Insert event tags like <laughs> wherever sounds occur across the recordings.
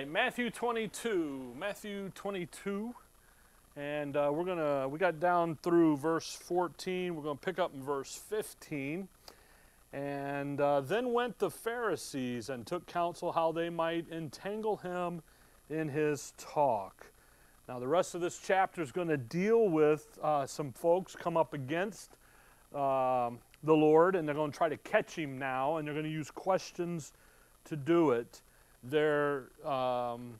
right, Matthew 22. Matthew 22. And uh, we're to, we got down through verse 14. We're to pick up in verse 15. And uh, then went the Pharisees and took counsel how they might entangle him in his talk. Now, the rest of this chapter is going to deal with uh, some folks come up against um, the Lord, and they're going to try to catch him now, and they're going to use questions to do it. They're, um,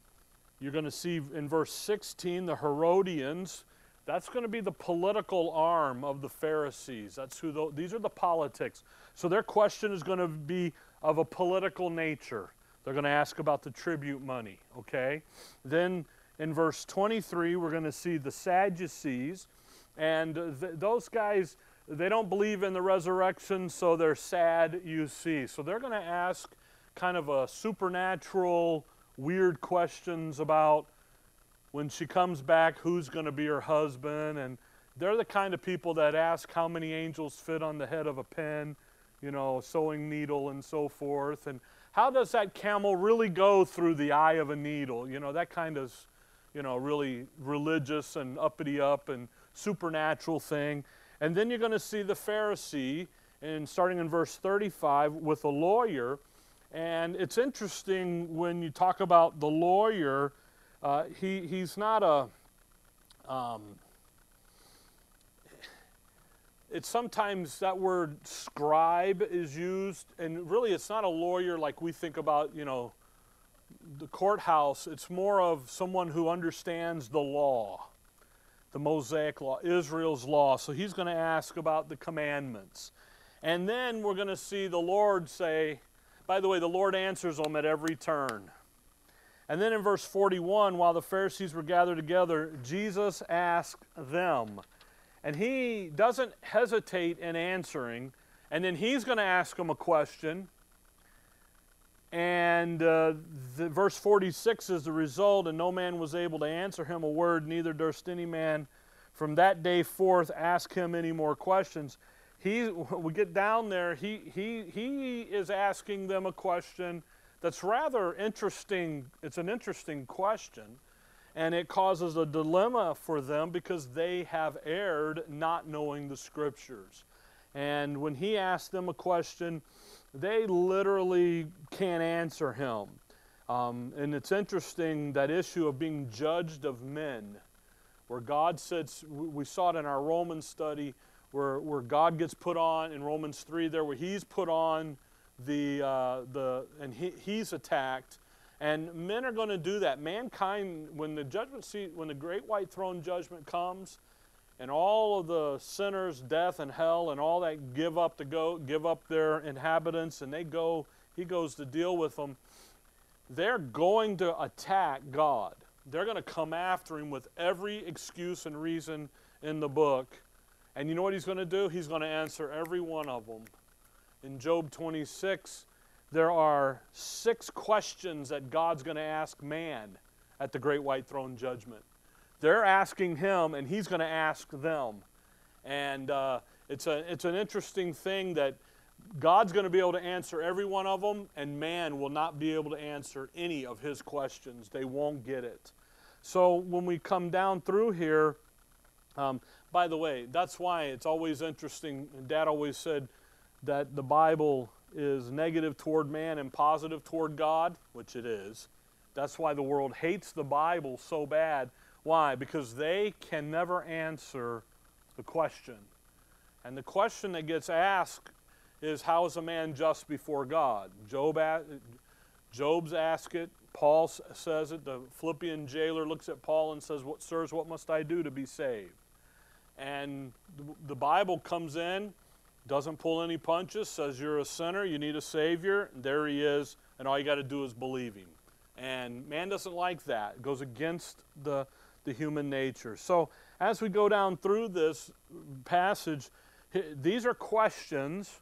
you're going to see in verse 16 the Herodians. That's going to be the political arm of the Pharisees. That's who the, these are the politics. So their question is going to be of a political nature. They're going to ask about the tribute money, okay? Then in verse 23, we're going to see the Sadducees. And th- those guys, they don't believe in the resurrection, so they're sad, you see. So they're going to ask kind of a supernatural, weird questions about when she comes back, who's going to be her husband. And they're the kind of people that ask how many angels fit on the head of a pin, you know, sewing needle and so forth. And how does that camel really go through the eye of a needle? You know, that kind of, you know, really religious and uppity up and supernatural thing. And then you're going to see the Pharisee, and starting in verse 35, with a lawyer. And it's interesting when you talk about the lawyer, uh, he, he's not a. Um, it's sometimes that word scribe is used, and really it's not a lawyer like we think about, you know, the courthouse. It's more of someone who understands the law, the Mosaic law, Israel's law. So he's going to ask about the commandments. And then we're going to see the Lord say, by the way, the Lord answers them at every turn. And then in verse 41, while the Pharisees were gathered together, Jesus asked them, and he doesn't hesitate in answering. And then he's going to ask them a question. And uh, the, verse 46 is the result, and no man was able to answer him a word, neither durst any man from that day forth ask him any more questions. He, <laughs> we get down there, he, he, he is asking them a question that's rather interesting. It's an interesting question and it causes a dilemma for them because they have erred not knowing the scriptures. And when he asks them a question, they literally can't answer him. Um, and it's interesting that issue of being judged of men, where God said, we saw it in our Roman study, where, where God gets put on in Romans 3 there, where he's put on the, uh, the and he, he's attacked and men are going to do that. Mankind, when the judgment seat, when the great white throne judgment comes, and all of the sinners, death and hell, and all that give up to go, give up their inhabitants, and they go, he goes to deal with them. They're going to attack God. They're going to come after him with every excuse and reason in the book. And you know what he's going to do? He's going to answer every one of them. In Job 26, there are six questions that God's going to ask man at the great white throne judgment. They're asking him, and he's going to ask them. And uh, it's, a, it's an interesting thing that God's going to be able to answer every one of them, and man will not be able to answer any of his questions. They won't get it. So when we come down through here, um, by the way, that's why it's always interesting. Dad always said that the Bible is negative toward man and positive toward God, which it is. That's why the world hates the Bible so bad. Why? Because they can never answer the question. And the question that gets asked is how is a man just before God? Job, Job's asked it. Paul says it. The Philippian jailer looks at Paul and says, "What, sirs, what must I do to be saved?" And the Bible comes in doesn't pull any punches, says you're a sinner, you need a Savior. And there he is, and all you got to do is believe him. And man doesn't like that, it goes against the, the human nature. So as we go down through this passage, these are questions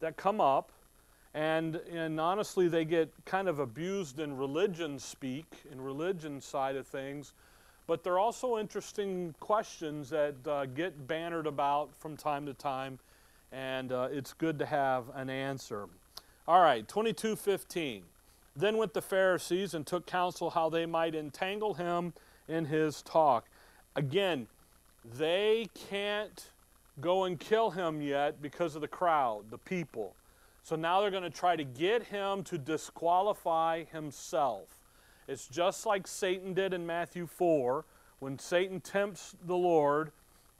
that come up, and, and honestly, they get kind of abused in religion speak, in religion side of things. But they're also interesting questions that uh, get bannered about from time to time and uh, it's good to have an answer. All right, 2215. Then went the Pharisees and took counsel how they might entangle him in his talk. Again, they can't go and kill him yet because of the crowd, the people. So now they're going to try to get him to disqualify himself. It's just like Satan did in Matthew 4 when Satan tempts the Lord.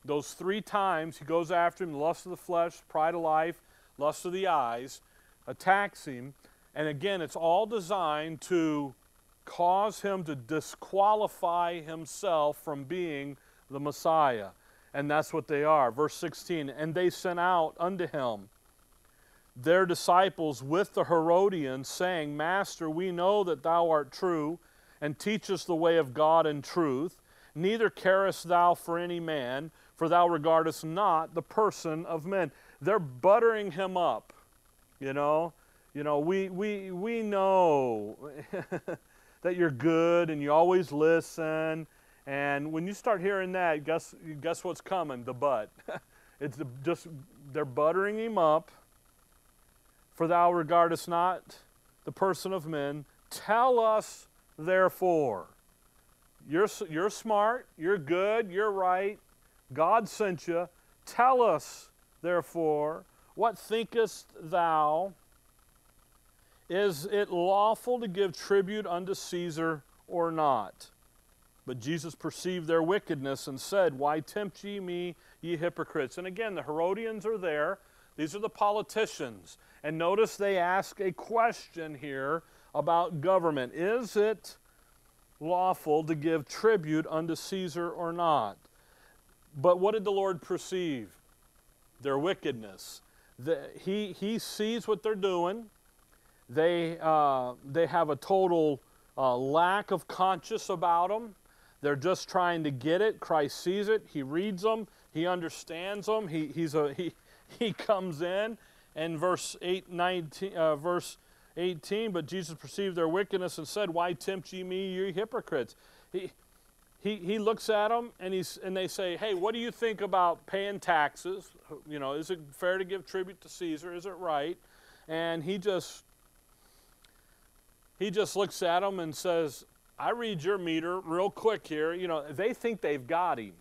Those three times he goes after him lust of the flesh, pride of life, lust of the eyes, attacks him. And again, it's all designed to cause him to disqualify himself from being the Messiah. And that's what they are. Verse 16 And they sent out unto him their disciples with the Herodians, saying, Master, we know that thou art true, and teachest the way of God in truth. Neither carest thou for any man, for thou regardest not the person of men. They're buttering him up, you know. You know, we, we, we know <laughs> that you're good and you always listen. And when you start hearing that, guess, guess what's coming? The butt. <laughs> it's just, they're buttering him up. For thou regardest not the person of men. Tell us, therefore. You're, you're smart, you're good, you're right. God sent you. Tell us, therefore, what thinkest thou? Is it lawful to give tribute unto Caesar or not? But Jesus perceived their wickedness and said, Why tempt ye me, ye hypocrites? And again, the Herodians are there. These are the politicians. And notice they ask a question here about government. Is it lawful to give tribute unto Caesar or not? But what did the Lord perceive? Their wickedness. The, he, he sees what they're doing. They, uh, they have a total uh, lack of conscience about them. They're just trying to get it. Christ sees it. He reads them. He understands them. He, he's a, he, <laughs> he comes in. And verse 8, 19, uh, verse 18, but Jesus perceived their wickedness and said, Why tempt ye me, ye hypocrites? He, he, he looks at them and, he's, and they say, Hey, what do you think about paying taxes? You know, is it fair to give tribute to Caesar? Is it right? And he just he just looks at them and says, I read your meter real quick here. You know, they think they've got him.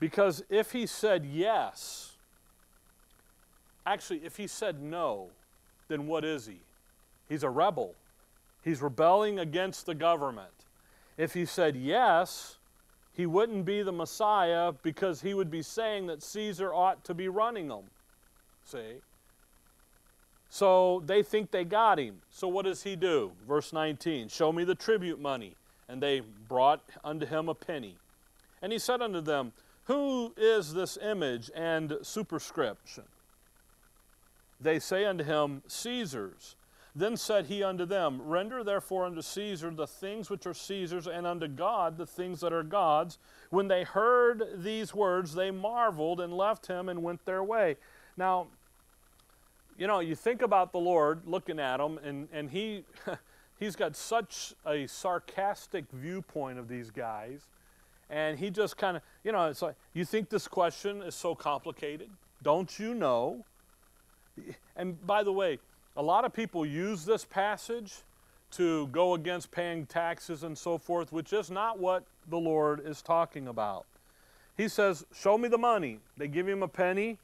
Because if he said yes, actually, if he said no, then what is he? He's a rebel. He's rebelling against the government. If he said yes, he wouldn't be the Messiah because he would be saying that Caesar ought to be running them. See? So they think they got him. So what does he do? Verse 19 Show me the tribute money. And they brought unto him a penny. And he said unto them, Who is this image and superscription? They say unto him, Caesar's. Then said he unto them, Render therefore unto Caesar the things which are Caesar's, and unto God the things that are God's. When they heard these words, they marveled and left him and went their way. Now, you know, you think about the Lord looking at him, and, and he, <laughs> he's got such a sarcastic viewpoint of these guys. And he just kind of, you know, it's like, you think this question is so complicated? Don't you know? And by the way, a lot of people use this passage to go against paying taxes and so forth, which is not what the Lord is talking about. He says, Show me the money. They give him a penny.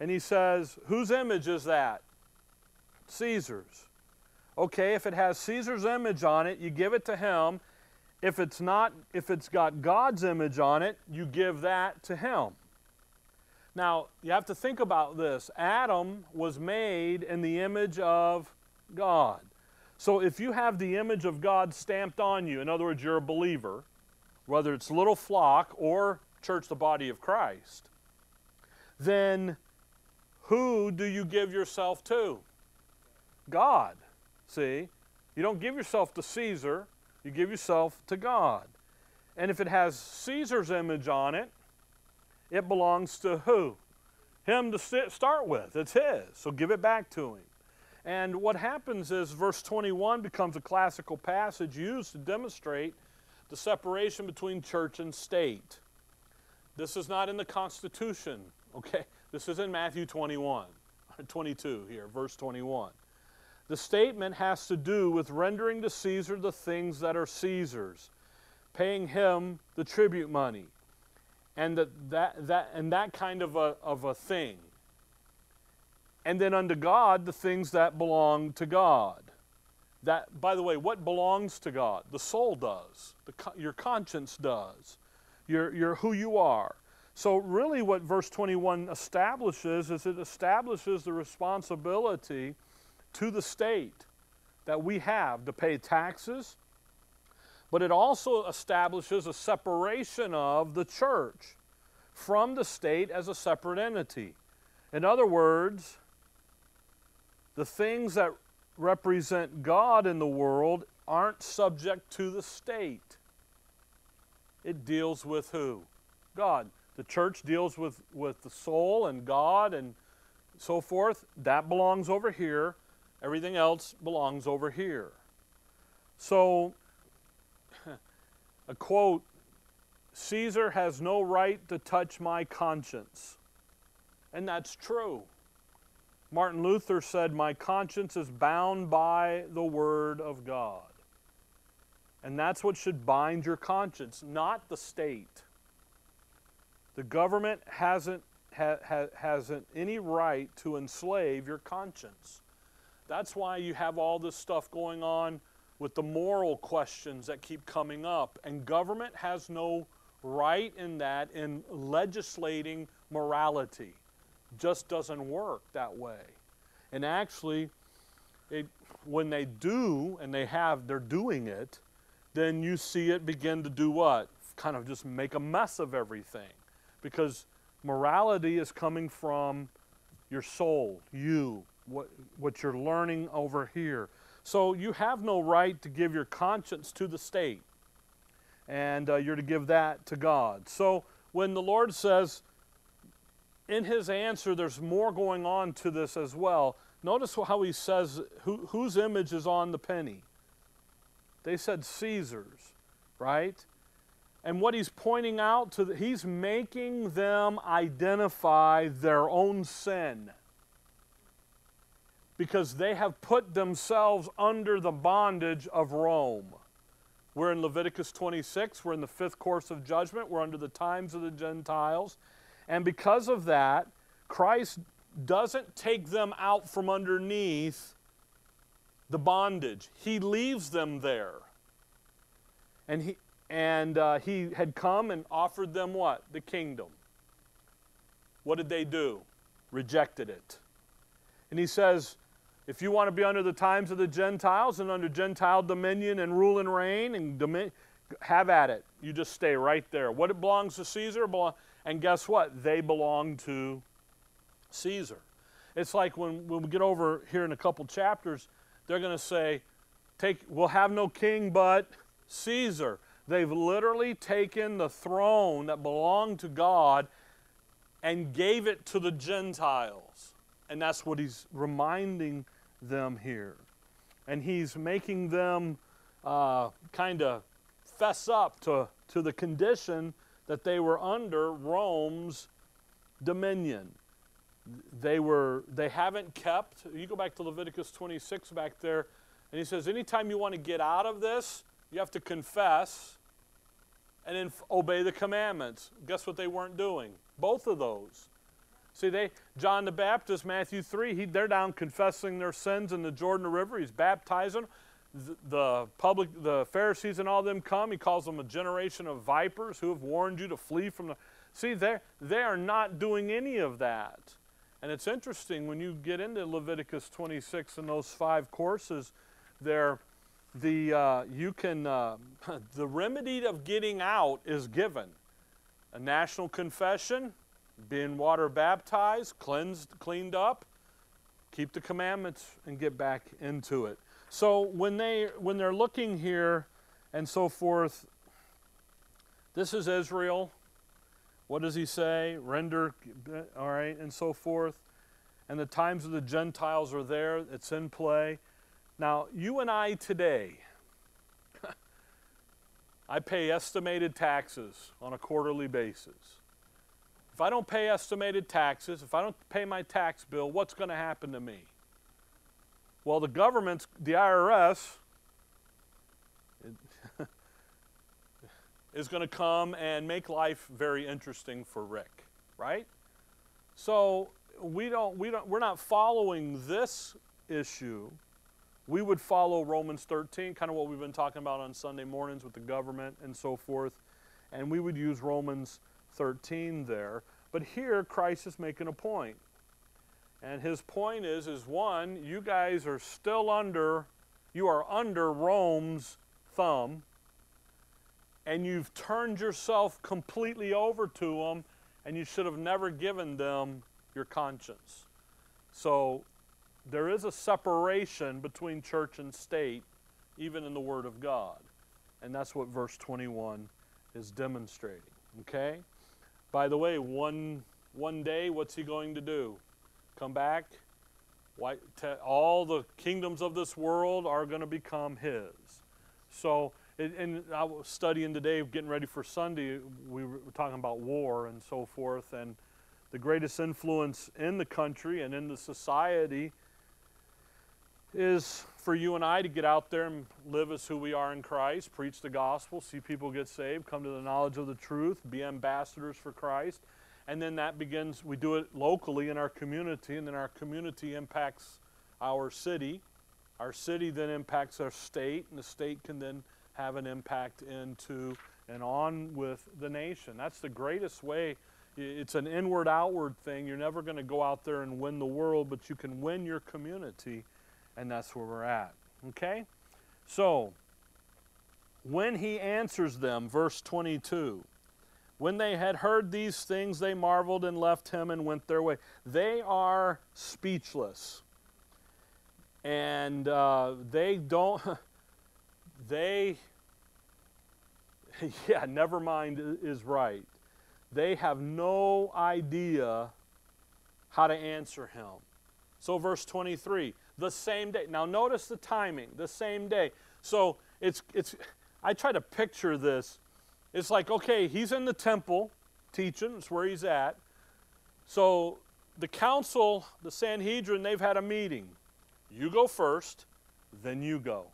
And he says, Whose image is that? Caesar's. Okay, if it has Caesar's image on it, you give it to him. If it's not, if it's got God's image on it, you give that to him. Now, you have to think about this. Adam was made in the image of God. So if you have the image of God stamped on you, in other words, you're a believer, whether it's little flock or church, the body of Christ, then who do you give yourself to? God. See? You don't give yourself to Caesar, you give yourself to God. And if it has Caesar's image on it, it belongs to who? Him to start with. It's his. So give it back to him. And what happens is verse 21 becomes a classical passage used to demonstrate the separation between church and state. This is not in the Constitution, okay? This is in Matthew 21, 22 here, verse 21. The statement has to do with rendering to Caesar the things that are Caesar's, paying him the tribute money, and that, that, that, and that kind of a, of a thing. And then unto God, the things that belong to God. That, by the way, what belongs to God? The soul does. The, your conscience does. Your, your who you are. So, really, what verse 21 establishes is it establishes the responsibility to the state that we have to pay taxes, but it also establishes a separation of the church from the state as a separate entity. In other words, the things that represent God in the world aren't subject to the state. It deals with who? God. The church deals with, with the soul and God and so forth. That belongs over here. Everything else belongs over here. So, a quote Caesar has no right to touch my conscience. And that's true. Martin Luther said, My conscience is bound by the Word of God. And that's what should bind your conscience, not the state. The government hasn't, ha, ha, hasn't any right to enslave your conscience. That's why you have all this stuff going on with the moral questions that keep coming up. And government has no right in that in legislating morality. Just doesn't work that way. And actually, it, when they do, and they have, they're doing it, then you see it begin to do what? Kind of just make a mess of everything. Because morality is coming from your soul, you, what, what you're learning over here. So you have no right to give your conscience to the state, and uh, you're to give that to God. So when the Lord says, in his answer, there's more going on to this as well. Notice how he says, who, whose image is on the penny? They said Caesar's, right? And what he's pointing out to, the, he's making them identify their own sin because they have put themselves under the bondage of Rome. We're in Leviticus 26, we're in the fifth course of judgment, we're under the times of the Gentiles. And because of that, Christ doesn't take them out from underneath the bondage, He leaves them there. And He, and uh, He had come and offered them what? The kingdom. What did they do? Rejected it. And He says, if you want to be under the times of the Gentiles and under Gentile dominion and rule and reign and domin- have at it. You just stay right there. What belongs to Caesar, and guess what? They belong to Caesar. It's like when, when we get over here in a couple chapters, they're going to say, Take, we'll have no king but Caesar. They've literally taken the throne that belonged to God and gave it to the Gentiles. And that's what he's reminding them here. And he's making them uh, kind of fess up to, to the condition that they were under Rome's dominion. They were they haven't kept. You go back to Leviticus 26 back there, and he says, anytime you want to get out of this, you have to confess and then obey the commandments. Guess what they weren't doing? Both of those. See, they John the Baptist, Matthew 3, he, they're down confessing their sins in the Jordan River. He's baptizing. The, the public, the Pharisees and all them come. He calls them a generation of vipers who have warned you to flee from the. See, they they are not doing any of that. And it's interesting when you get into Leviticus 26 and those five courses, there, the uh, you can uh, <laughs> the remedy of getting out is given. A national confession, being water baptized, cleansed, cleaned up, keep the commandments and get back into it. So when they when they're looking here and so forth, this is Israel. What does he say? Render, all right, and so forth. And the times of the Gentiles are there, it's in play. Now, you and I today, <laughs> I pay estimated taxes on a quarterly basis. If I don't pay estimated taxes, if I don't pay my tax bill, what's going to happen to me? Well, the government's, the IRS, <laughs> is going to come and make life very interesting for Rick, right? So we don't, we don't, we're not following this issue. We would follow Romans 13, kind of what we've been talking about on Sunday mornings with the government and so forth, and we would use Romans 13 there. But here, Christ is making a point. And his point is, is one, you guys are still under, you are under Rome's thumb, and you've turned yourself completely over to them, and you should have never given them your conscience. So there is a separation between church and state, even in the Word of God. And that's what verse 21 is demonstrating. Okay? By the way, one, one day, what's he going to do? Come back? Why, all the kingdoms of this world are going to become his. So, and I was studying today, getting ready for Sunday, we were talking about war and so forth, and the greatest influence in the country and in the society is for you and I to get out there and live as who we are in Christ, preach the gospel, see people get saved, come to the knowledge of the truth, be ambassadors for Christ. And then that begins, we do it locally in our community, and then our community impacts our city. Our city then impacts our state, and the state can then have an impact into and on with the nation. That's the greatest way. It's an inward outward thing. You're never going to go out there and win the world, but you can win your community and that's where we're at. Okay? So, when he answers them, verse 22, when they had heard these things, they marveled and left him and went their way. They are speechless. And uh, they don't, <laughs> they, <laughs> yeah, never mind is right. They have no idea how to answer him. So, verse 23 the same day. Now notice the timing, the same day. So it's it's I try to picture this. It's like, okay, he's in the temple teaching, it's where he's at. So the council, the Sanhedrin, they've had a meeting. You go first, then you go.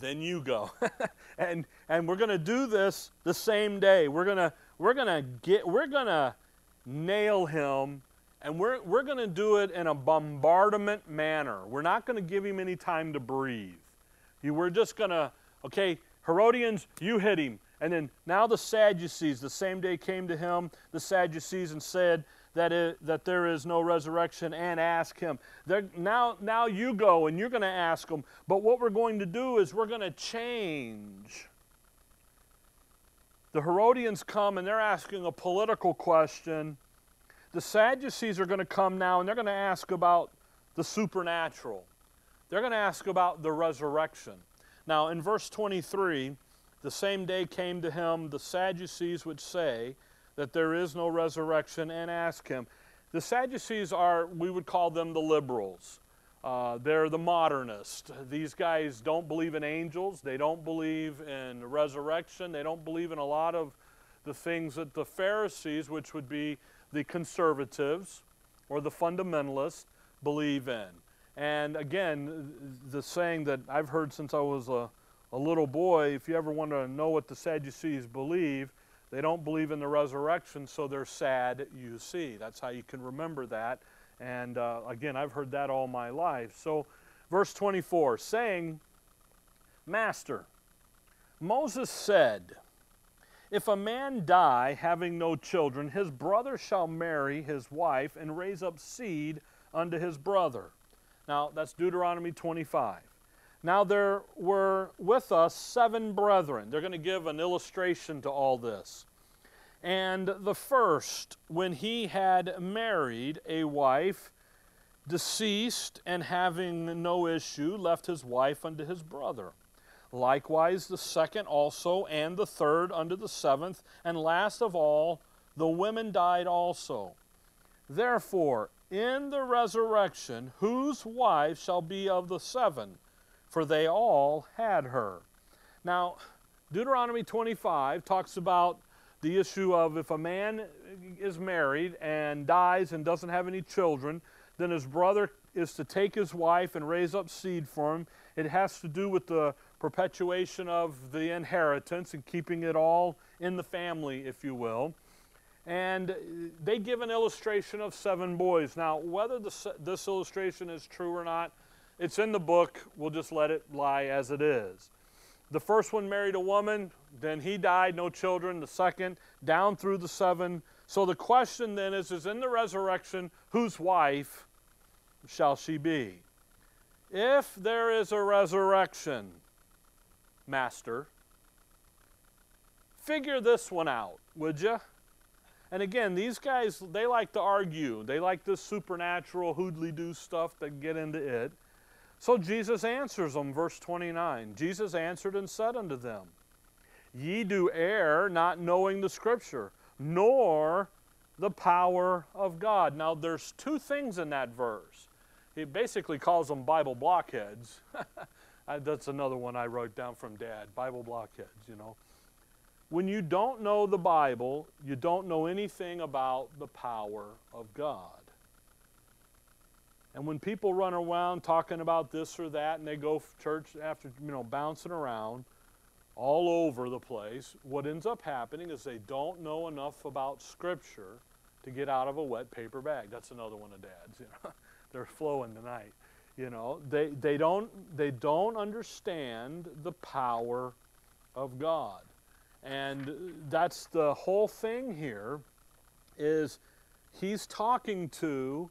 Then you go. <laughs> and and we're gonna do this the same day. We're gonna we're gonna get we're gonna nail him and we're, we're going to do it in a bombardment manner. We're not going to give him any time to breathe. You, we're just going to, okay, Herodians, you hit him. And then now the Sadducees, the same day came to him, the Sadducees, and said that, it, that there is no resurrection and ask him. Now, now you go and you're going to ask them. But what we're going to do is we're going to change. The Herodians come and they're asking a political question the Sadducees are going to come now and they're going to ask about the supernatural. They're going to ask about the resurrection. Now, in verse 23, the same day came to him the Sadducees which say that there is no resurrection and ask him. The Sadducees are, we would call them the liberals. Uh, they're the modernists. These guys don't believe in angels. They don't believe in resurrection. They don't believe in a lot of the things that the Pharisees, which would be the conservatives or the fundamentalists believe in. And again, the saying that I've heard since I was a, a little boy if you ever want to know what the Sadducees believe, they don't believe in the resurrection, so they're sad, you see. That's how you can remember that. And uh, again, I've heard that all my life. So, verse 24 saying, Master, Moses said, if a man die having no children, his brother shall marry his wife and raise up seed unto his brother. Now, that's Deuteronomy 25. Now, there were with us seven brethren. They're going to give an illustration to all this. And the first, when he had married a wife, deceased, and having no issue, left his wife unto his brother. Likewise, the second also, and the third unto the seventh, and last of all, the women died also. Therefore, in the resurrection, whose wife shall be of the seven? For they all had her. Now, Deuteronomy 25 talks about the issue of if a man is married and dies and doesn't have any children, then his brother is to take his wife and raise up seed for him. It has to do with the perpetuation of the inheritance and keeping it all in the family, if you will. And they give an illustration of seven boys. Now, whether this, this illustration is true or not, it's in the book. We'll just let it lie as it is. The first one married a woman, then he died, no children. The second, down through the seven. So the question then is, is in the resurrection, whose wife shall she be? If there is a resurrection, Master, figure this one out, would you? And again, these guys, they like to argue. They like this supernatural hoodly doo stuff that get into it. So Jesus answers them, verse 29. Jesus answered and said unto them, Ye do err, not knowing the Scripture, nor the power of God. Now, there's two things in that verse. He basically calls them Bible blockheads. <laughs> That's another one I wrote down from Dad Bible blockheads, you know. When you don't know the Bible, you don't know anything about the power of God. And when people run around talking about this or that and they go church after, you know, bouncing around all over the place, what ends up happening is they don't know enough about Scripture to get out of a wet paper bag. That's another one of Dad's, you know. <laughs> They're flowing tonight. You know, they, they, don't, they don't understand the power of God. And that's the whole thing here is he's talking to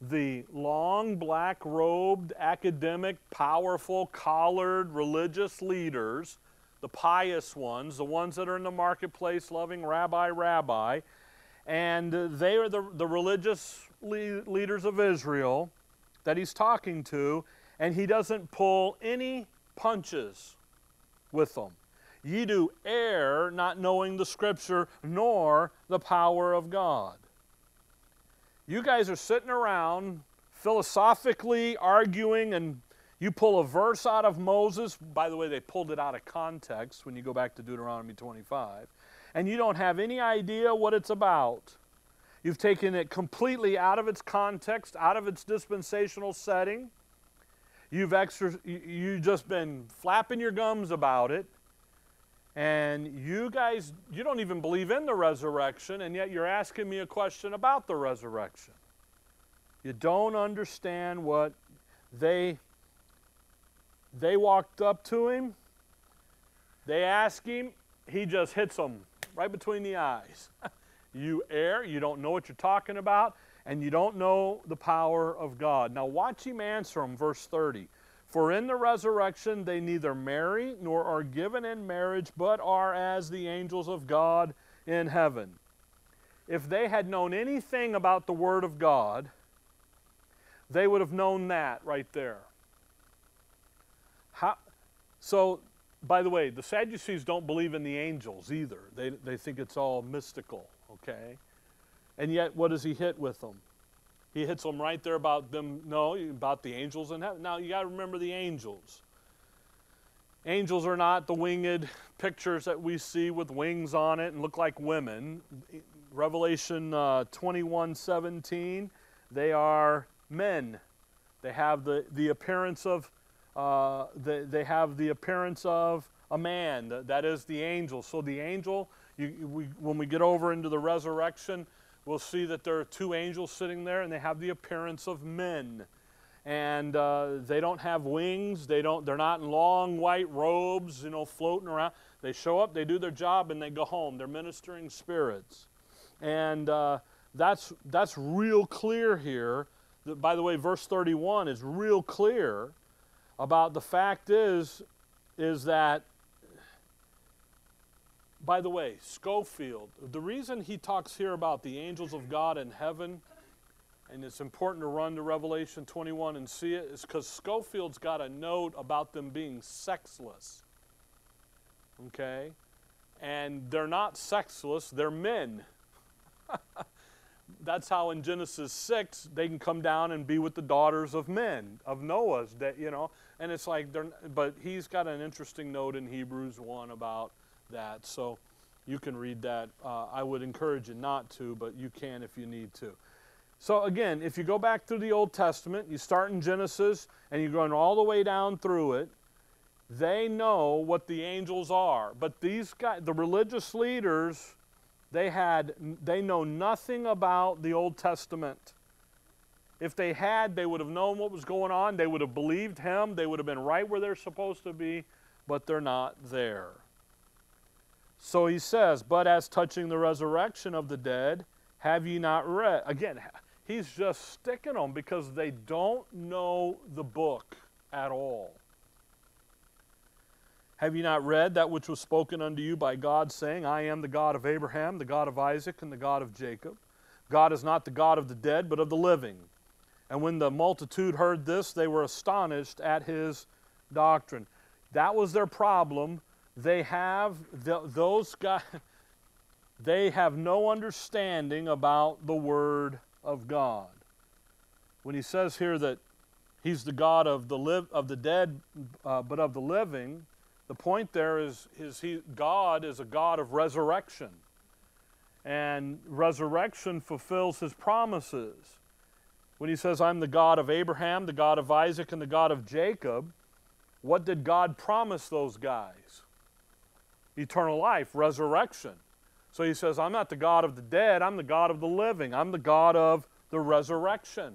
the long black robed academic powerful collared religious leaders the pious ones the ones that are in the marketplace loving rabbi rabbi and they are the, the religious le- leaders of israel that he's talking to and he doesn't pull any punches with them Ye do err, not knowing the Scripture nor the power of God. You guys are sitting around philosophically arguing, and you pull a verse out of Moses. By the way, they pulled it out of context when you go back to Deuteronomy 25. And you don't have any idea what it's about. You've taken it completely out of its context, out of its dispensational setting. You've extra, you just been flapping your gums about it. And you guys, you don't even believe in the resurrection, and yet you're asking me a question about the resurrection. You don't understand what they they walked up to him, they ask him, he just hits them right between the eyes. <laughs> you err, you don't know what you're talking about, and you don't know the power of God. Now watch him answer them, verse 30. For in the resurrection they neither marry nor are given in marriage, but are as the angels of God in heaven. If they had known anything about the Word of God, they would have known that right there. How, so, by the way, the Sadducees don't believe in the angels either. They, they think it's all mystical, okay? And yet, what does he hit with them? He hits them right there about them, no, about the angels in heaven. Now, you got to remember the angels. Angels are not the winged pictures that we see with wings on it and look like women. Revelation uh, 21 17, they are men. They have the, the appearance of, uh, the, they have the appearance of a man. That is the angel. So the angel, you, we, when we get over into the resurrection, we'll see that there are two angels sitting there and they have the appearance of men. And uh, they don't have wings. They don't they're not in long white robes you know floating around. They show up they do their job and they go home. They're ministering spirits. And uh, that's that's real clear here. By the way verse 31 is real clear about the fact is is that by the way, Scofield, the reason he talks here about the angels of God in heaven, and it's important to run to Revelation 21 and see it, is because Scofield's got a note about them being sexless. Okay? And they're not sexless, they're men. <laughs> That's how in Genesis 6 they can come down and be with the daughters of men, of Noah's, that, you know. And it's like, they're, but he's got an interesting note in Hebrews 1 about that. So you can read that. Uh, I would encourage you not to, but you can if you need to. So again, if you go back through the Old Testament, you start in Genesis and you're going all the way down through it, they know what the angels are. But these guys, the religious leaders, they had they know nothing about the Old Testament. If they had, they would have known what was going on. They would have believed him. They would have been right where they're supposed to be, but they're not there. So he says, But as touching the resurrection of the dead, have ye not read? Again, he's just sticking them because they don't know the book at all. Have you not read that which was spoken unto you by God, saying, I am the God of Abraham, the God of Isaac, and the God of Jacob? God is not the God of the dead, but of the living. And when the multitude heard this, they were astonished at his doctrine. That was their problem. They have the, those guys. <laughs> They have no understanding about the Word of God. When he says here that he's the God of the live of the dead, uh, but of the living, the point there is, is he God is a God of resurrection, and resurrection fulfills His promises. When He says, "I'm the God of Abraham, the God of Isaac, and the God of Jacob," what did God promise those guys? Eternal life, resurrection. So he says, I'm not the God of the dead, I'm the God of the living. I'm the God of the resurrection.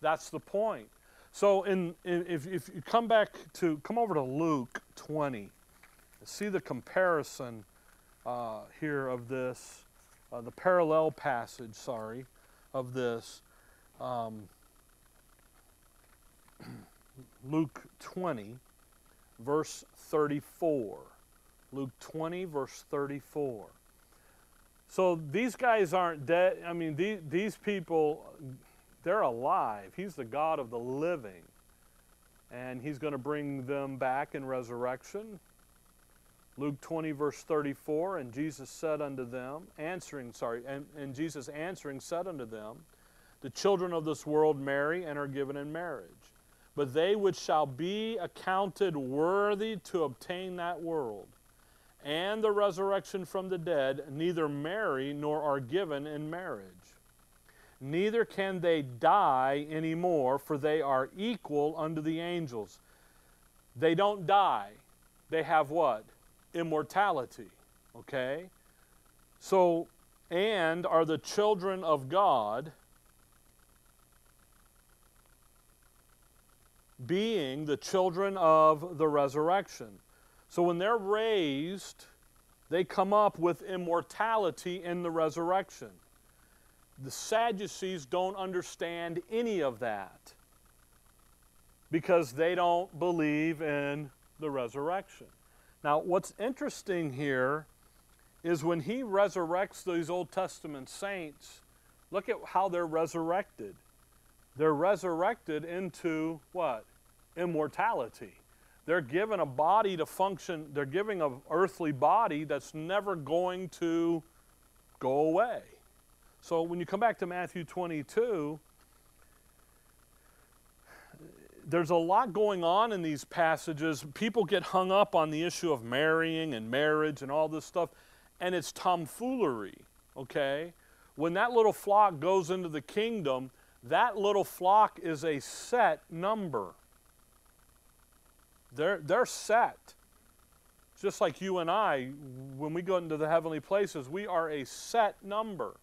That's the point. So in, in if, if you come back to, come over to Luke 20, see the comparison uh, here of this, uh, the parallel passage, sorry, of this. Um, <clears throat> Luke 20, verse 34. Luke 20, verse 34. So these guys aren't dead. I mean, these, these people, they're alive. He's the God of the living. And he's going to bring them back in resurrection. Luke 20, verse 34, and Jesus said unto them, answering, sorry, and, and Jesus answering said unto them, The children of this world marry and are given in marriage. But they which shall be accounted worthy to obtain that world and the resurrection from the dead neither marry nor are given in marriage. Neither can they die any more, for they are equal unto the angels. They don't die. They have what? Immortality. Okay? So, and are the children of God, being the children of the resurrection. So when they're raised, they come up with immortality in the resurrection. The Sadducees don't understand any of that because they don't believe in the resurrection. Now, what's interesting here is when he resurrects these Old Testament saints, look at how they're resurrected. They're resurrected into what? Immortality. They're given a body to function, they're giving an earthly body that's never going to go away. So when you come back to Matthew 22, there's a lot going on in these passages. People get hung up on the issue of marrying and marriage and all this stuff, and it's tomfoolery, okay? When that little flock goes into the kingdom, that little flock is a set number. They're, they're set. Just like you and I, when we go into the heavenly places, we are a set number.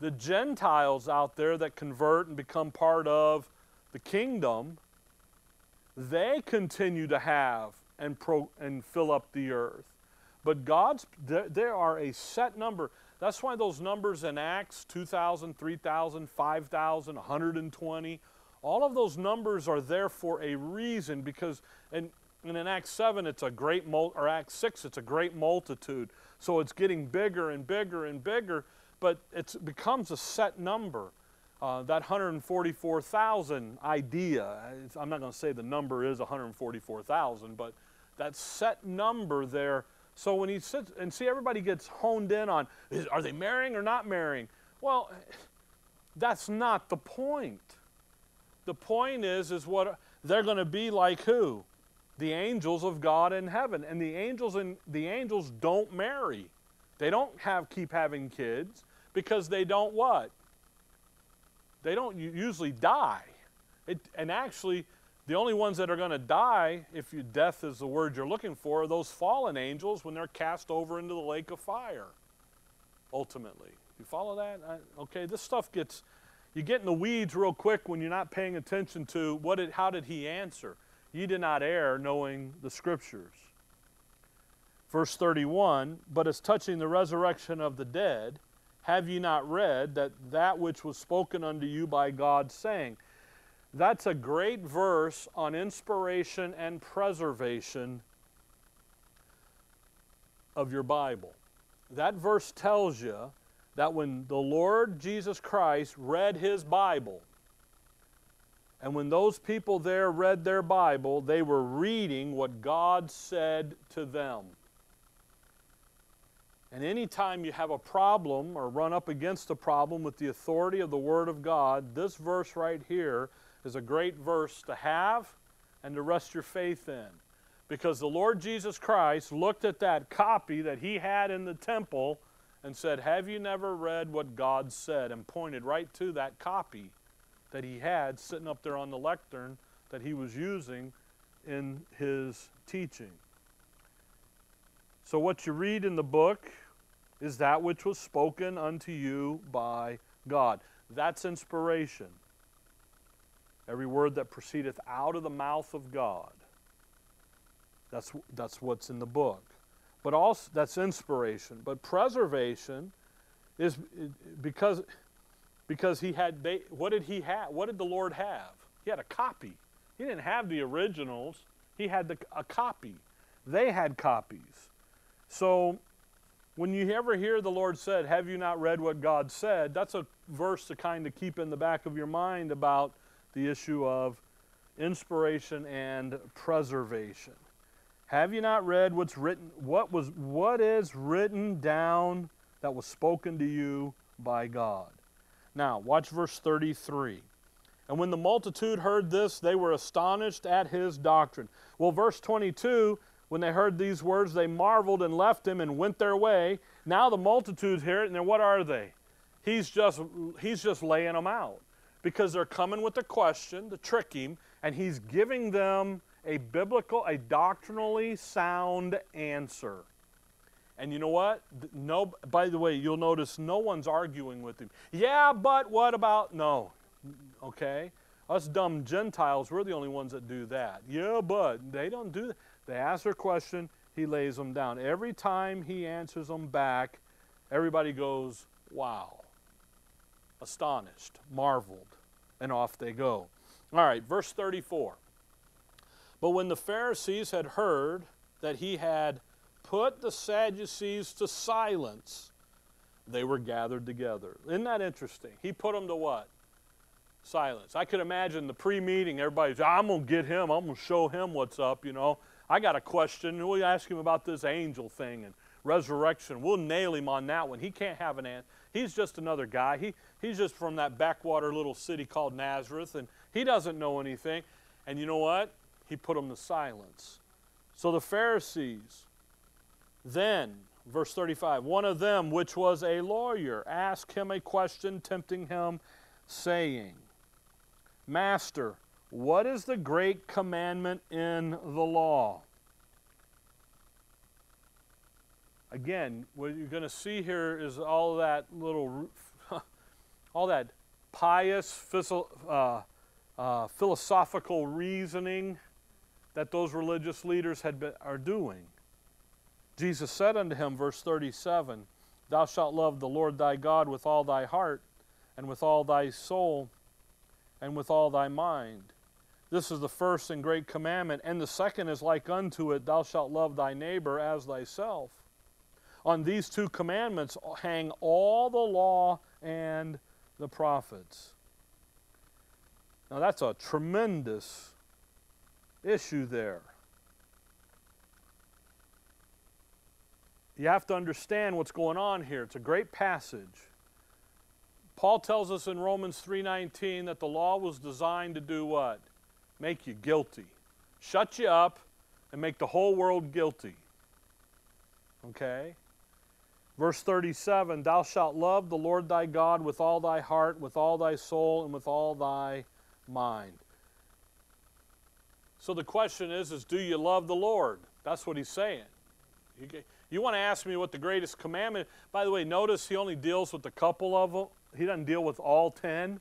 The Gentiles out there that convert and become part of the kingdom, they continue to have and, pro, and fill up the earth. But God's, there are a set number. That's why those numbers in Acts 2,000, 3,000, 5,000, 120, all of those numbers are there for a reason because, and, and in Acts 7, it's a great, mul- or Acts 6, it's a great multitude. So it's getting bigger and bigger and bigger, but it becomes a set number. Uh, that 144,000 idea, I'm not going to say the number is 144,000, but that set number there. So when he sits and see everybody gets honed in on, is, are they marrying or not marrying? Well, that's not the point. The point is, is what they're going to be like who? The angels of God in heaven. And the angels and the angels don't marry. They don't have keep having kids because they don't what? they don't usually die. It, and actually, the only ones that are going to die, if you, death is the word you're looking for, are those fallen angels when they're cast over into the lake of fire, ultimately. You follow that? I, okay, this stuff gets, you get in the weeds real quick when you're not paying attention to what did, how did he answer? Ye did not err knowing the scriptures. Verse 31 But as touching the resurrection of the dead, have ye not read that that which was spoken unto you by God, saying, That's a great verse on inspiration and preservation of your Bible. That verse tells you that when the Lord Jesus Christ read his Bible, and when those people there read their Bible, they were reading what God said to them. And anytime you have a problem or run up against a problem with the authority of the Word of God, this verse right here is a great verse to have and to rest your faith in. Because the Lord Jesus Christ looked at that copy that he had in the temple and said, Have you never read what God said? and pointed right to that copy that he had sitting up there on the lectern that he was using in his teaching. So, what you read in the book is that which was spoken unto you by God. That's inspiration. Every word that proceedeth out of the mouth of God. That's, that's what's in the book. But also, that's inspiration. But preservation is because, because he had, they, what did he have? What did the Lord have? He had a copy. He didn't have the originals, he had the, a copy. They had copies. So when you ever hear the Lord said, Have you not read what God said? That's a verse to kind of keep in the back of your mind about the issue of inspiration and preservation. Have you not read what's written what was what is written down that was spoken to you by God? Now, watch verse 33. And when the multitude heard this, they were astonished at his doctrine. Well, verse 22 when they heard these words, they marveled and left him and went their way. Now the multitudes hear it, and what are they? He's just, he's just laying them out because they're coming with a question to trick him, and he's giving them a biblical, a doctrinally sound answer. And you know what? No, by the way, you'll notice no one's arguing with him. Yeah, but what about? No. Okay? Us dumb Gentiles, we're the only ones that do that. Yeah, but they don't do that. They ask their question, he lays them down. Every time he answers them back, everybody goes, wow, astonished, marveled, and off they go. All right, verse 34. But when the Pharisees had heard that he had put the Sadducees to silence, they were gathered together. Isn't that interesting? He put them to what? Silence. I could imagine the pre meeting, everybody's, I'm going to get him, I'm going to show him what's up, you know. I got a question. We'll ask him about this angel thing and resurrection. We'll nail him on that one. He can't have an answer. He's just another guy. He, he's just from that backwater little city called Nazareth, and he doesn't know anything. And you know what? He put them to silence. So the Pharisees, then, verse 35, one of them, which was a lawyer, asked him a question, tempting him, saying, Master, what is the great commandment in the law? Again, what you're going to see here is all that little, <laughs> all that pious, uh, uh, philosophical reasoning that those religious leaders had been, are doing. Jesus said unto him, verse 37, Thou shalt love the Lord thy God with all thy heart, and with all thy soul, and with all thy mind. This is the first and great commandment, and the second is like unto it Thou shalt love thy neighbor as thyself. On these two commandments hang all the law and the prophets. Now, that's a tremendous issue there. You have to understand what's going on here. It's a great passage. Paul tells us in Romans 3:19 that the law was designed to do what? make you guilty, shut you up, and make the whole world guilty. Okay? Verse 37 Thou shalt love the Lord thy God with all thy heart, with all thy soul, and with all thy mind. So the question is, is do you love the Lord? That's what he's saying. You, you want to ask me what the greatest commandment, by the way, notice he only deals with a couple of them. He doesn't deal with all ten,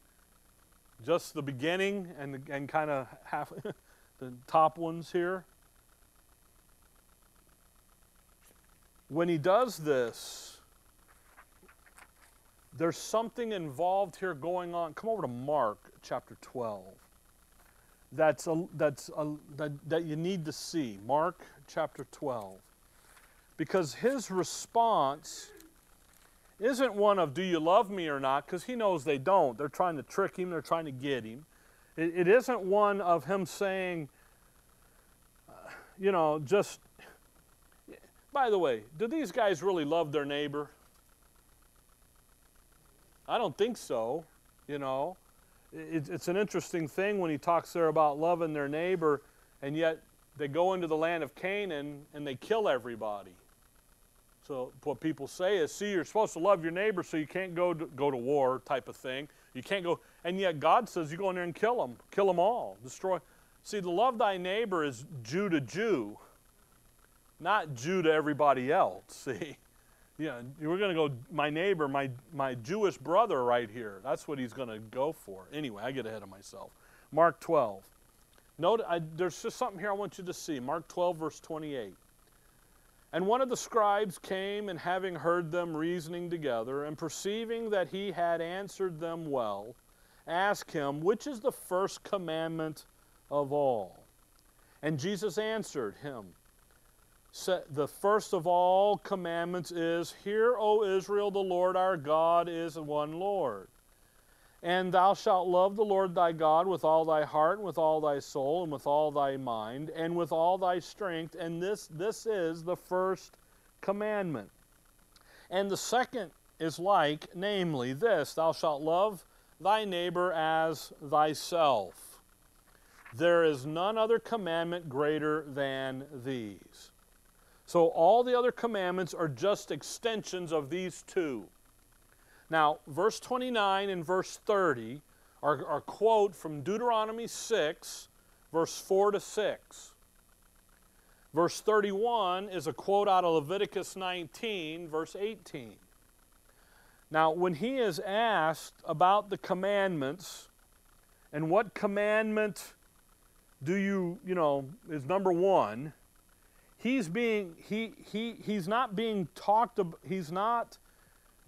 just the beginning and, and kind of half <laughs> the top ones here. When he does this, there's something involved here going on. Come over to Mark chapter 12. That's, a, that's a, that, that you need to see. Mark chapter 12. Because his response isn't one of, Do you love me or not? Because he knows they don't. They're trying to trick him, they're trying to get him. it, it isn't one of him saying, uh, you know, just by the way, do these guys really love their neighbor? I don't think so, you know. It, it's an interesting thing when he talks there about loving their neighbor, and yet they go into the land of Canaan and they kill everybody. So what people say is, see, you're supposed to love your neighbor, so you can't go to, go to war type of thing. You can't go, and yet God says you go in there and kill them, kill them all, destroy. See, the love thy neighbor is Jew to Jew not Jew to everybody else. <laughs> See, yeah, we're going to go, my neighbor, my, my Jewish brother right here. That's what he's going to go for. Anyway, I get ahead of myself. Mark 12. Note, I, there's just something here I want you to see. Mark 12, verse 28. And one of the scribes came, and having heard them reasoning together, and perceiving that he had answered them well, asked him, Which is the first commandment of all? And Jesus answered him, the first of all commandments is Hear, O Israel, the Lord our God is one Lord. And thou shalt love the Lord thy God with all thy heart, and with all thy soul, and with all thy mind, and with all thy strength. And this, this is the first commandment. And the second is like, namely, this Thou shalt love thy neighbor as thyself. There is none other commandment greater than these. So all the other commandments are just extensions of these two. Now, verse 29 and verse 30 are, are quote from Deuteronomy 6, verse 4 to 6. Verse 31 is a quote out of Leviticus 19, verse 18. Now, when he is asked about the commandments and what commandment do you, you know, is number one, he's being he he he's not being talked about he's not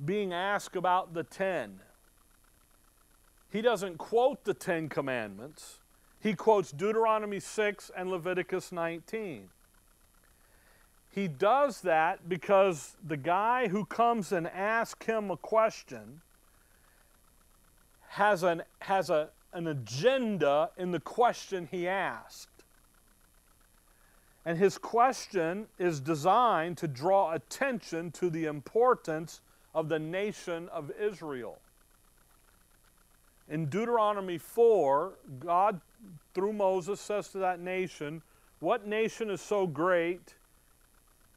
being asked about the 10 he doesn't quote the 10 commandments. He quotes deuteronomy 6 and leviticus 19 he does that because the guy who comes and asks him a question has an has a an agenda in the question he asked and his question is designed to draw attention to the importance of the nation of Israel. In Deuteronomy 4, God, through Moses, says to that nation, What nation is so great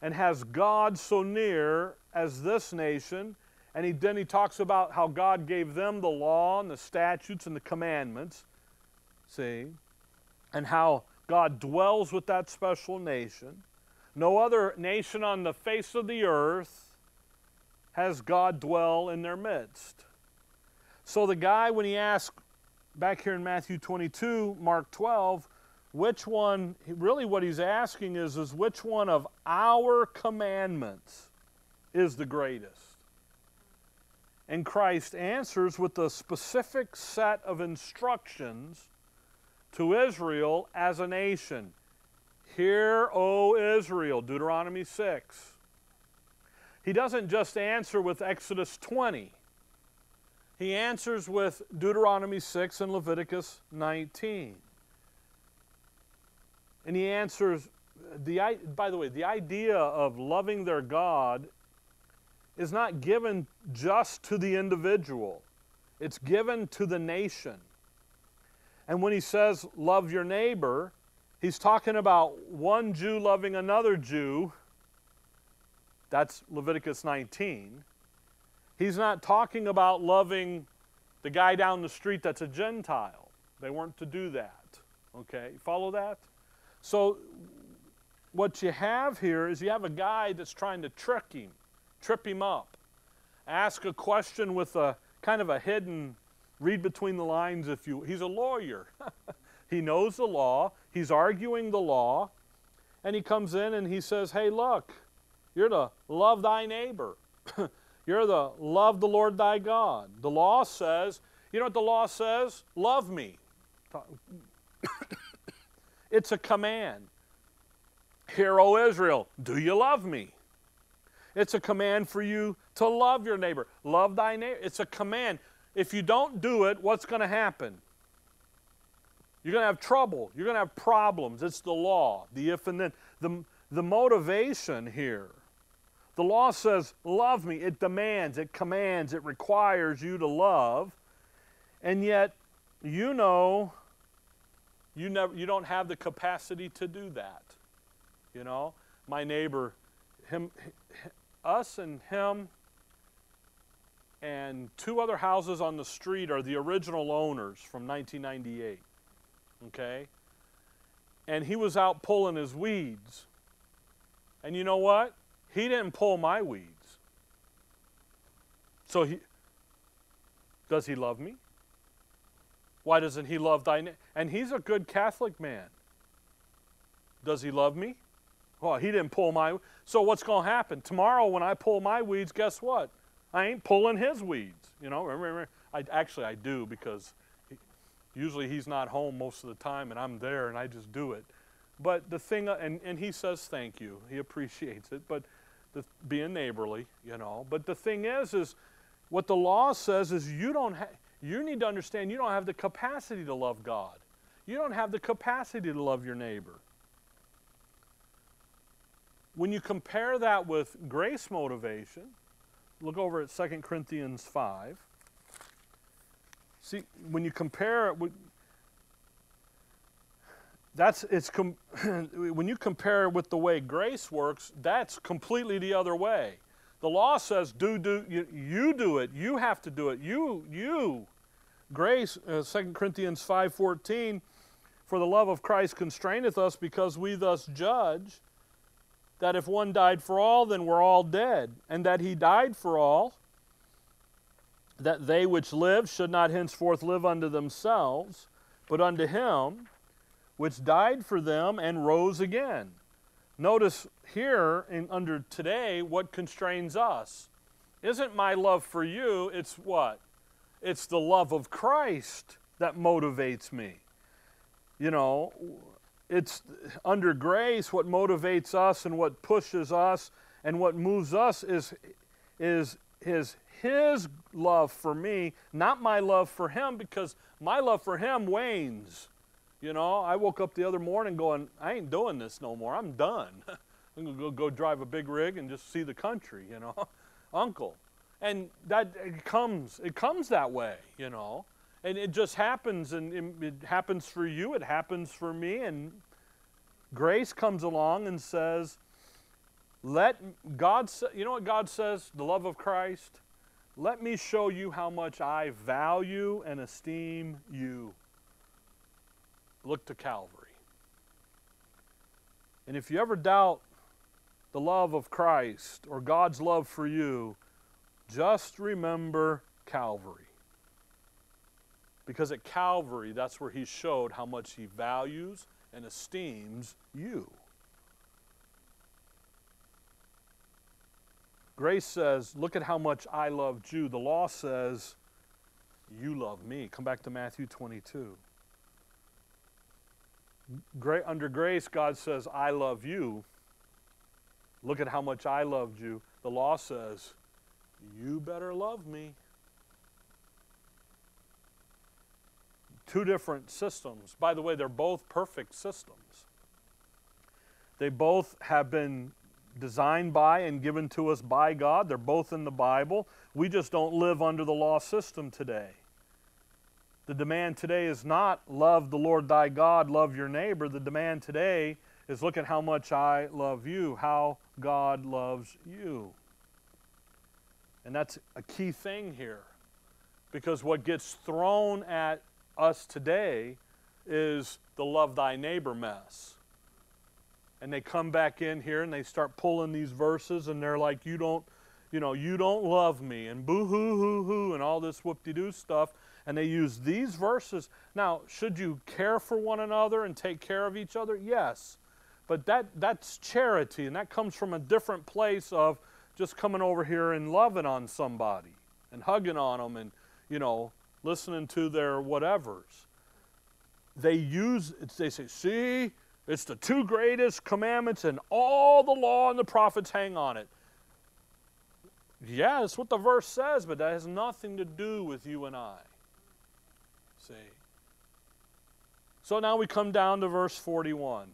and has God so near as this nation? And he, then he talks about how God gave them the law and the statutes and the commandments. See? And how God dwells with that special nation. No other nation on the face of the earth has God dwell in their midst. So the guy, when he asked back here in Matthew 22, Mark 12, which one, really what he's asking is, is which one of our commandments is the greatest? And Christ answers with a specific set of instructions to Israel as a nation. Hear, O Israel, Deuteronomy 6. He doesn't just answer with Exodus 20. He answers with Deuteronomy 6 and Leviticus 19. And he answers the by the way, the idea of loving their God is not given just to the individual. It's given to the nation. And when he says, love your neighbor, he's talking about one Jew loving another Jew That's Leviticus 19. He's not talking about loving the guy down the street that's a Gentile. They weren't to do that. Okay, follow that? So, what you have here is you have a guy that's trying to trick him, trip him up, ask a question with a kind of a hidden, read between the lines if you. He's a lawyer. <laughs> he knows the law, he's arguing the law, and he comes in and he says, Hey, look, you're to love thy neighbor. <laughs> You're the love the Lord thy God. The law says, you know what the law says? Love me. <coughs> it's a command. Hear, O Israel, do you love me? It's a command for you to love your neighbor. Love thy neighbor. It's a command. If you don't do it, what's going to happen? You're going to have trouble. You're going to have problems. It's the law, the if and then. The, the motivation here the law says, Love me. It demands, it commands, it requires you to love. And yet, you know, you, never, you don't have the capacity to do that. You know, my neighbor, him, us and him, and two other houses on the street are the original owners from 1998. Okay? And he was out pulling his weeds. And you know what? He didn't pull my weeds. So he does he love me? Why doesn't he love thy? And he's a good Catholic man. Does he love me? Well, he didn't pull my so what's going to happen tomorrow when I pull my weeds? Guess what? I ain't pulling his weeds. You know, I actually I do because usually he's not home most of the time, and I'm there, and I just do it. But the thing, uh, and and he says thank you. He appreciates it. But the, being neighborly, you know. But the thing is, is what the law says is you don't have, you need to understand you don't have the capacity to love God. You don't have the capacity to love your neighbor. When you compare that with grace motivation, look over at 2 Corinthians 5. See, when you compare it with, that's it's <laughs> when you compare with the way grace works that's completely the other way. The law says do do you, you do it. You have to do it. You you. Grace uh, 2 corinthians 5.14 for the love of christ constraineth us because we thus judge that if one died for all then we're all dead and that he died for all that they which live should not henceforth live unto themselves but unto him which died for them and rose again. Notice here in, under today what constrains us. Isn't my love for you, it's what? It's the love of Christ that motivates me. You know, it's under grace what motivates us and what pushes us and what moves us is is his his love for me, not my love for him because my love for him wanes. You know, I woke up the other morning going, I ain't doing this no more. I'm done. <laughs> I'm going to go, go drive a big rig and just see the country, you know. <laughs> Uncle. And that it comes, it comes that way, you know. And it just happens, and it, happens for you, it happens for me. And grace comes along and says, let God, you know what God says? The love of Christ. Let me show you how much I value and esteem you look to Calvary. And if you ever doubt the love of Christ or God's love for you, just remember Calvary. Because at Calvary, that's where He showed how much He values and esteems you. Grace says, Look at how much I loved you. The law says, You love me. Come back to Matthew 22 under grace, God says, I love you. Look at how much I loved you. The law says, you better love me. Two different systems. By the way, they're both perfect systems. They both have been designed by and given to us by God. They're both in the Bible. We just don't live under the law system today. The demand today is not love the Lord thy God, love your neighbor. The demand today is look at how much I love you, how God loves you. And that's a key thing here. Because what gets thrown at us today is the love thy neighbor mess. And they come back in here and they start pulling these verses and they're like, you don't, you know, you don't love me and boo hoo hoo hoo and all this whoop de doo stuff. And they use these verses. Now, should you care for one another and take care of each other? Yes. But that, that's charity, and that comes from a different place of just coming over here and loving on somebody and hugging on them and, you know, listening to their whatevers. They use, they say, see, it's the two greatest commandments, and all the law and the prophets hang on it. Yeah, that's what the verse says, but that has nothing to do with you and I. See? So now we come down to verse 41.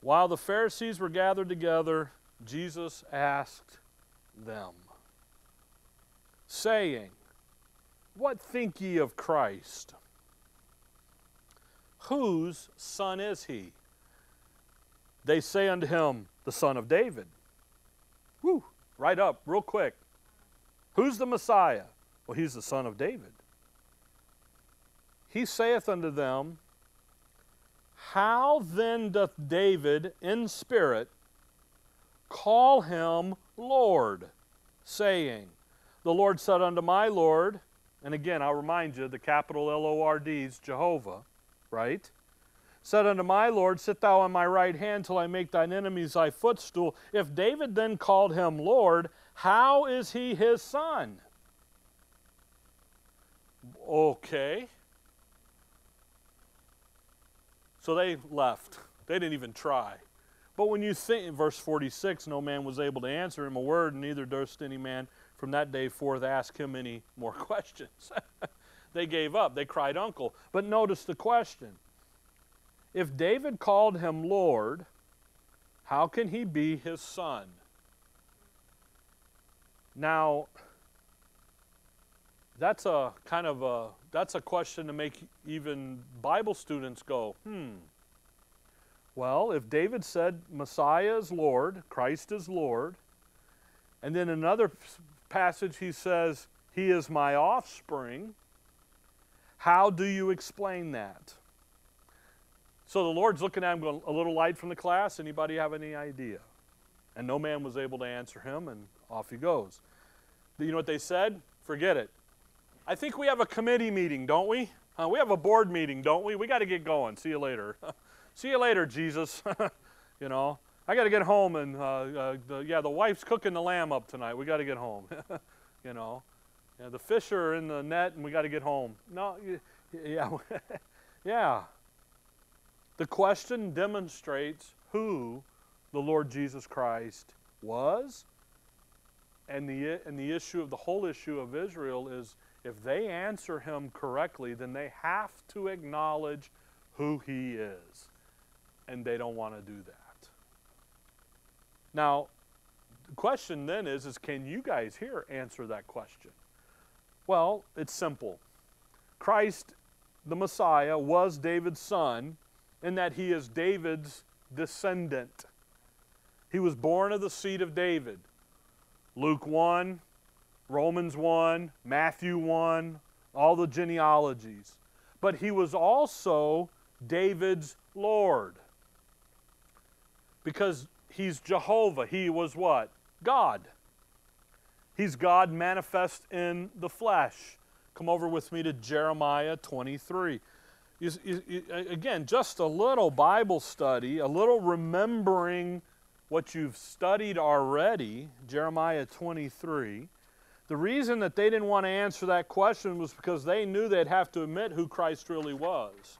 While the Pharisees were gathered together, Jesus asked them, saying, What think ye of Christ? Whose son is he? They say unto him, The son of David. Whew, right up, real quick. Who's the Messiah? Well, he's the son of David. He saith unto them, How then doth David in spirit call him Lord, saying, The Lord said unto my Lord, and again, I'll remind you, the capital L O R D is Jehovah, right? Said unto my Lord, Sit thou on my right hand till I make thine enemies thy footstool. If David then called him Lord, how is he his son? Okay. So they left. They didn't even try. But when you think, verse 46, no man was able to answer him a word, neither durst any man from that day forth ask him any more <laughs> questions. <laughs> they gave up. They cried uncle. But notice the question if David called him Lord, how can he be his son? Now, that's a kind of a that's a question to make even Bible students go, hmm. Well, if David said Messiah is Lord, Christ is Lord, and then another passage he says, He is my offspring, how do you explain that? So the Lord's looking at him going, a little light from the class. Anybody have any idea? And no man was able to answer him, and off he goes. You know what they said? Forget it. I think we have a committee meeting, don't we? Uh, we have a board meeting, don't we? We got to get going. See you later. <laughs> See you later, Jesus. <laughs> you know, I got to get home, and uh, uh, the, yeah, the wife's cooking the lamb up tonight. We got to get home. <laughs> you know, yeah, the fish are in the net, and we got to get home. No, yeah, <laughs> yeah. The question demonstrates who the Lord Jesus Christ was, and the and the issue of the whole issue of Israel is if they answer him correctly, then they have to acknowledge who he is. And they don't want to do that. Now, the question then is, is can you guys here answer that question? Well, it's simple. Christ, the Messiah, was David's son in that he is David's descendant. He was born of the seed of David. Luke 1, Romans 1, Matthew 1, all the genealogies. But he was also David's Lord. Because he's Jehovah. He was what? God. He's God manifest in the flesh. Come over with me to Jeremiah 23. You, you, you, again, just a little Bible study, a little remembering what you've studied already, Jeremiah 23. The reason that they didn't want to answer that question was because they knew they'd have to admit who Christ really was.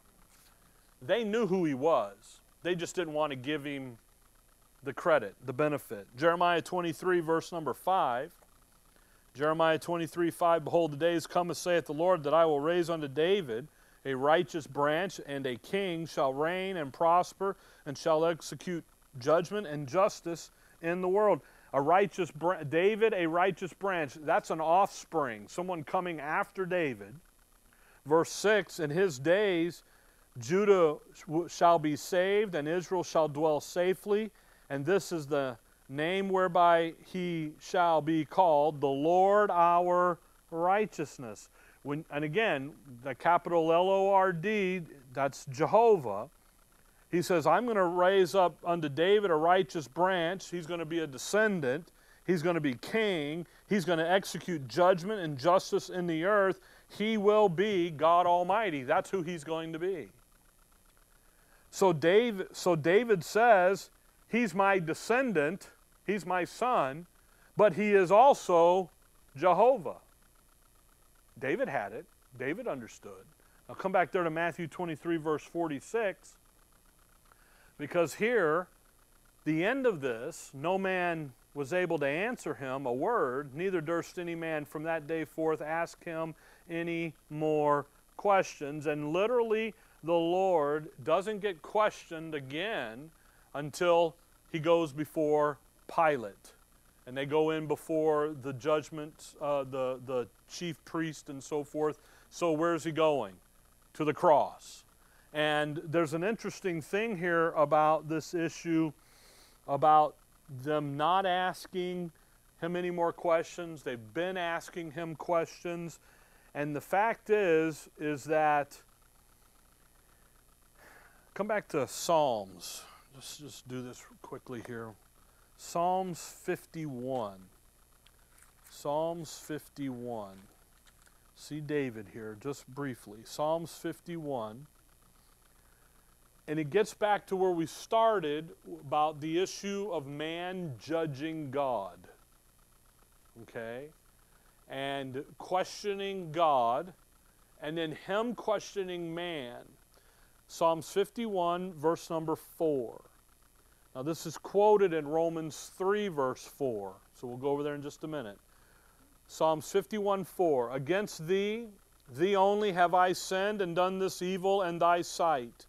They knew who he was. They just didn't want to give him the credit, the benefit. Jeremiah 23, verse number 5. Jeremiah 23, 5 Behold, the days come, saith the Lord, that I will raise unto David a righteous branch, and a king shall reign and prosper, and shall execute judgment and justice in the world a righteous David, a righteous branch. That's an offspring, someone coming after David. Verse 6 In his days Judah shall be saved, and Israel shall dwell safely. And this is the name whereby he shall be called the Lord our righteousness. When, and again, the capital L O R D, that's Jehovah. He says, I'm going to raise up unto David a righteous branch. He's going to be a descendant. He's going to be king. He's going to execute judgment and justice in the earth. He will be God Almighty. That's who he's going to be. So David, so David says, He's my descendant, he's my son, but he is also Jehovah. David had it, David understood. Now come back there to Matthew 23, verse 46, because here, the end of this, no man was able to answer him a word, neither durst any man from that day forth ask him any more questions. And literally, the Lord doesn't get questioned again until he goes before Pilate. And they go in before the judgment, uh, the, the chief priest, and so forth. So, where's he going? To the cross. And there's an interesting thing here about this issue about them not asking him any more questions. They've been asking him questions. And the fact is, is that, come back to Psalms. Let's just do this quickly here. Psalms 51. Psalms 51. See David here just briefly. Psalms 51. And it gets back to where we started about the issue of man judging God. Okay? And questioning God, and then him questioning man. Psalms 51, verse number 4. Now, this is quoted in Romans 3, verse 4. So we'll go over there in just a minute. Psalms 51, 4. Against thee, thee only have I sinned and done this evil in thy sight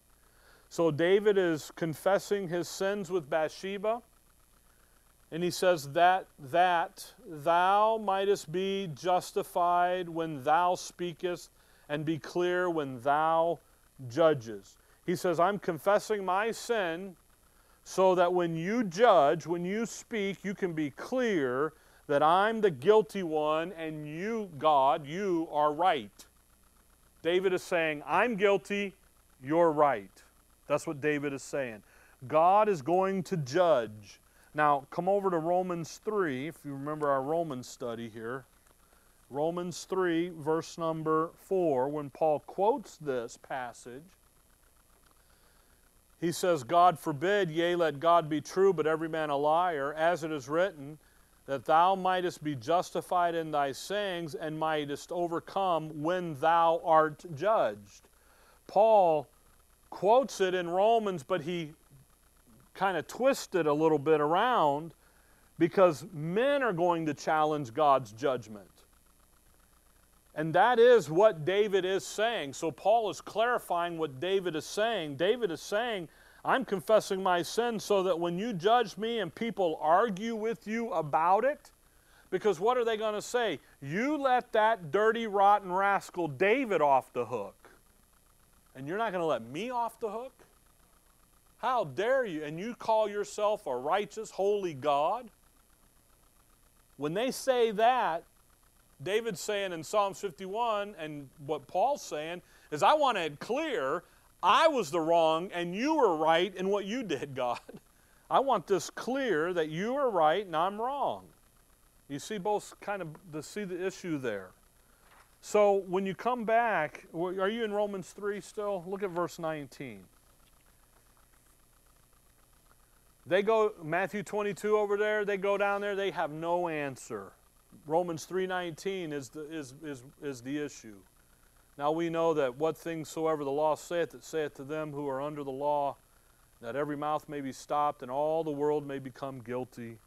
so David is confessing his sins with Bathsheba. And he says that that thou mightest be justified when thou speakest and be clear when thou judges. He says, I'm confessing my sin so that when you judge, when you speak, you can be clear that I'm the guilty one and you, God, you are right. David is saying, I'm guilty, you're right. That's what David is saying. God is going to judge. Now, come over to Romans 3, if you remember our Romans study here. Romans 3, verse number 4, when Paul quotes this passage, he says, God forbid, yea, let God be true, but every man a liar, as it is written, that thou mightest be justified in thy sayings and mightest overcome when thou art judged. Paul quotes it in Romans, but he kind of twisted it a little bit around because men are going to challenge God's judgment. And that is what David is saying. So Paul is clarifying what David is saying. David is saying, I'm confessing my sin so that when you judge me and people argue with you about it, because what are they going to say? You let that dirty, rotten rascal David off the hook and you're not going to let me off the hook? How dare you? And you call yourself a righteous, holy God? When they say that, David's saying in Psalms 51, and what Paul's saying is, I want it clear I was the wrong and you were right in what you did, <laughs> God. I want this clear that you are right and I'm wrong. You see both kind of the see the issue there. So when you come back, are you in Romans 3 still? Look at verse 19. They go Matthew 22 over there, they go down there, they have no answer. Romans 3:19 is the is, is is the issue. Now we know that what things soever the law saith, it saith to them who are under the law, that every mouth may be stopped and all the world may become guilty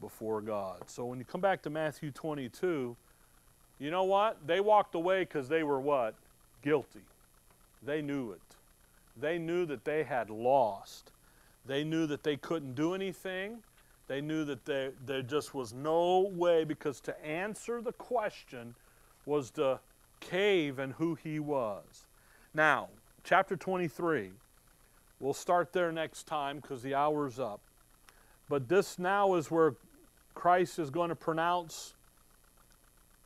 before God. So when you come back to Matthew 22, you know what? They walked away because they were what? Guilty. They knew it. They knew that they had lost. They knew that they couldn't do anything. They knew that there, there just was no way because to answer the question was to cave in who he was. Now, chapter 23. We'll start there next time because the hour's up. But this now is where Christ is going to pronounce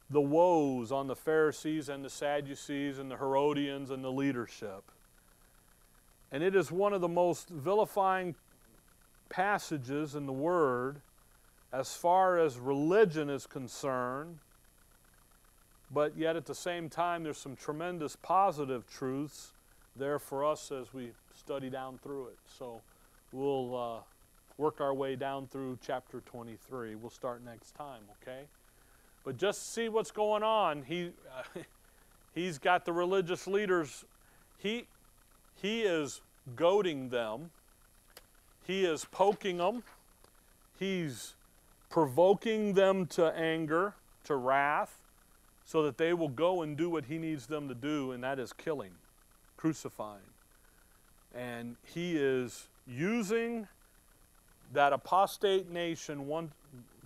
the woes on the Pharisees and the Sadducees and the Herodians and the leadership. And it is one of the most vilifying passages in the Word as far as religion is concerned, but yet at the same time, there's some tremendous positive truths there for us as we study down through it. So we'll uh, work our way down through chapter 23. We'll start next time, okay? But just see what's going on. He, <laughs> he's got the religious leaders. He, he is goading them. He is poking them. He's provoking them to anger, to wrath, so that they will go and do what he needs them to do, and that is killing, crucifying. And he is using that apostate nation one,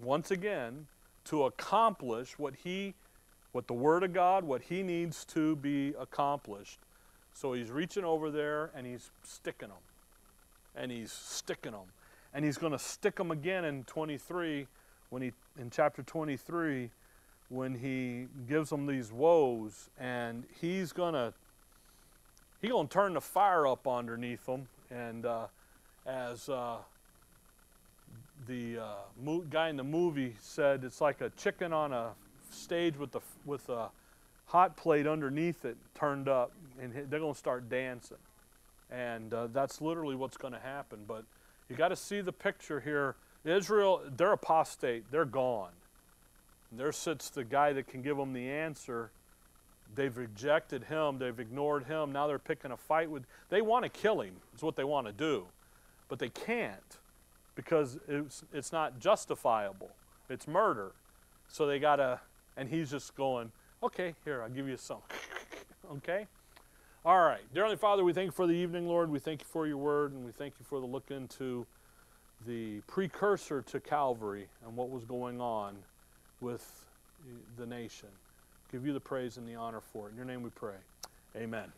once again to accomplish what he what the word of God, what he needs to be accomplished. So he's reaching over there and he's sticking them. And he's sticking them. And he's going to stick them again in 23 when he in chapter 23 when he gives them these woes and he's going to he's going to turn the fire up underneath them and uh, as uh, the uh, guy in the movie said it's like a chicken on a stage with the with a hot plate underneath it turned up, and they're going to start dancing, and uh, that's literally what's going to happen. But you got to see the picture here. Israel, they're apostate. They're gone. And there sits the guy that can give them the answer. They've rejected him. They've ignored him. Now they're picking a fight with. They want to kill him. Is what they want to do, but they can't because it's, it's not justifiable. It's murder. So they got to, and he's just going, okay, here, I'll give you some. <laughs> okay? All right. Dear Heavenly Father, we thank you for the evening, Lord. We thank you for your word, and we thank you for the look into the precursor to Calvary and what was going on with the nation. Give you the praise and the honor for it. In your name we pray. Amen.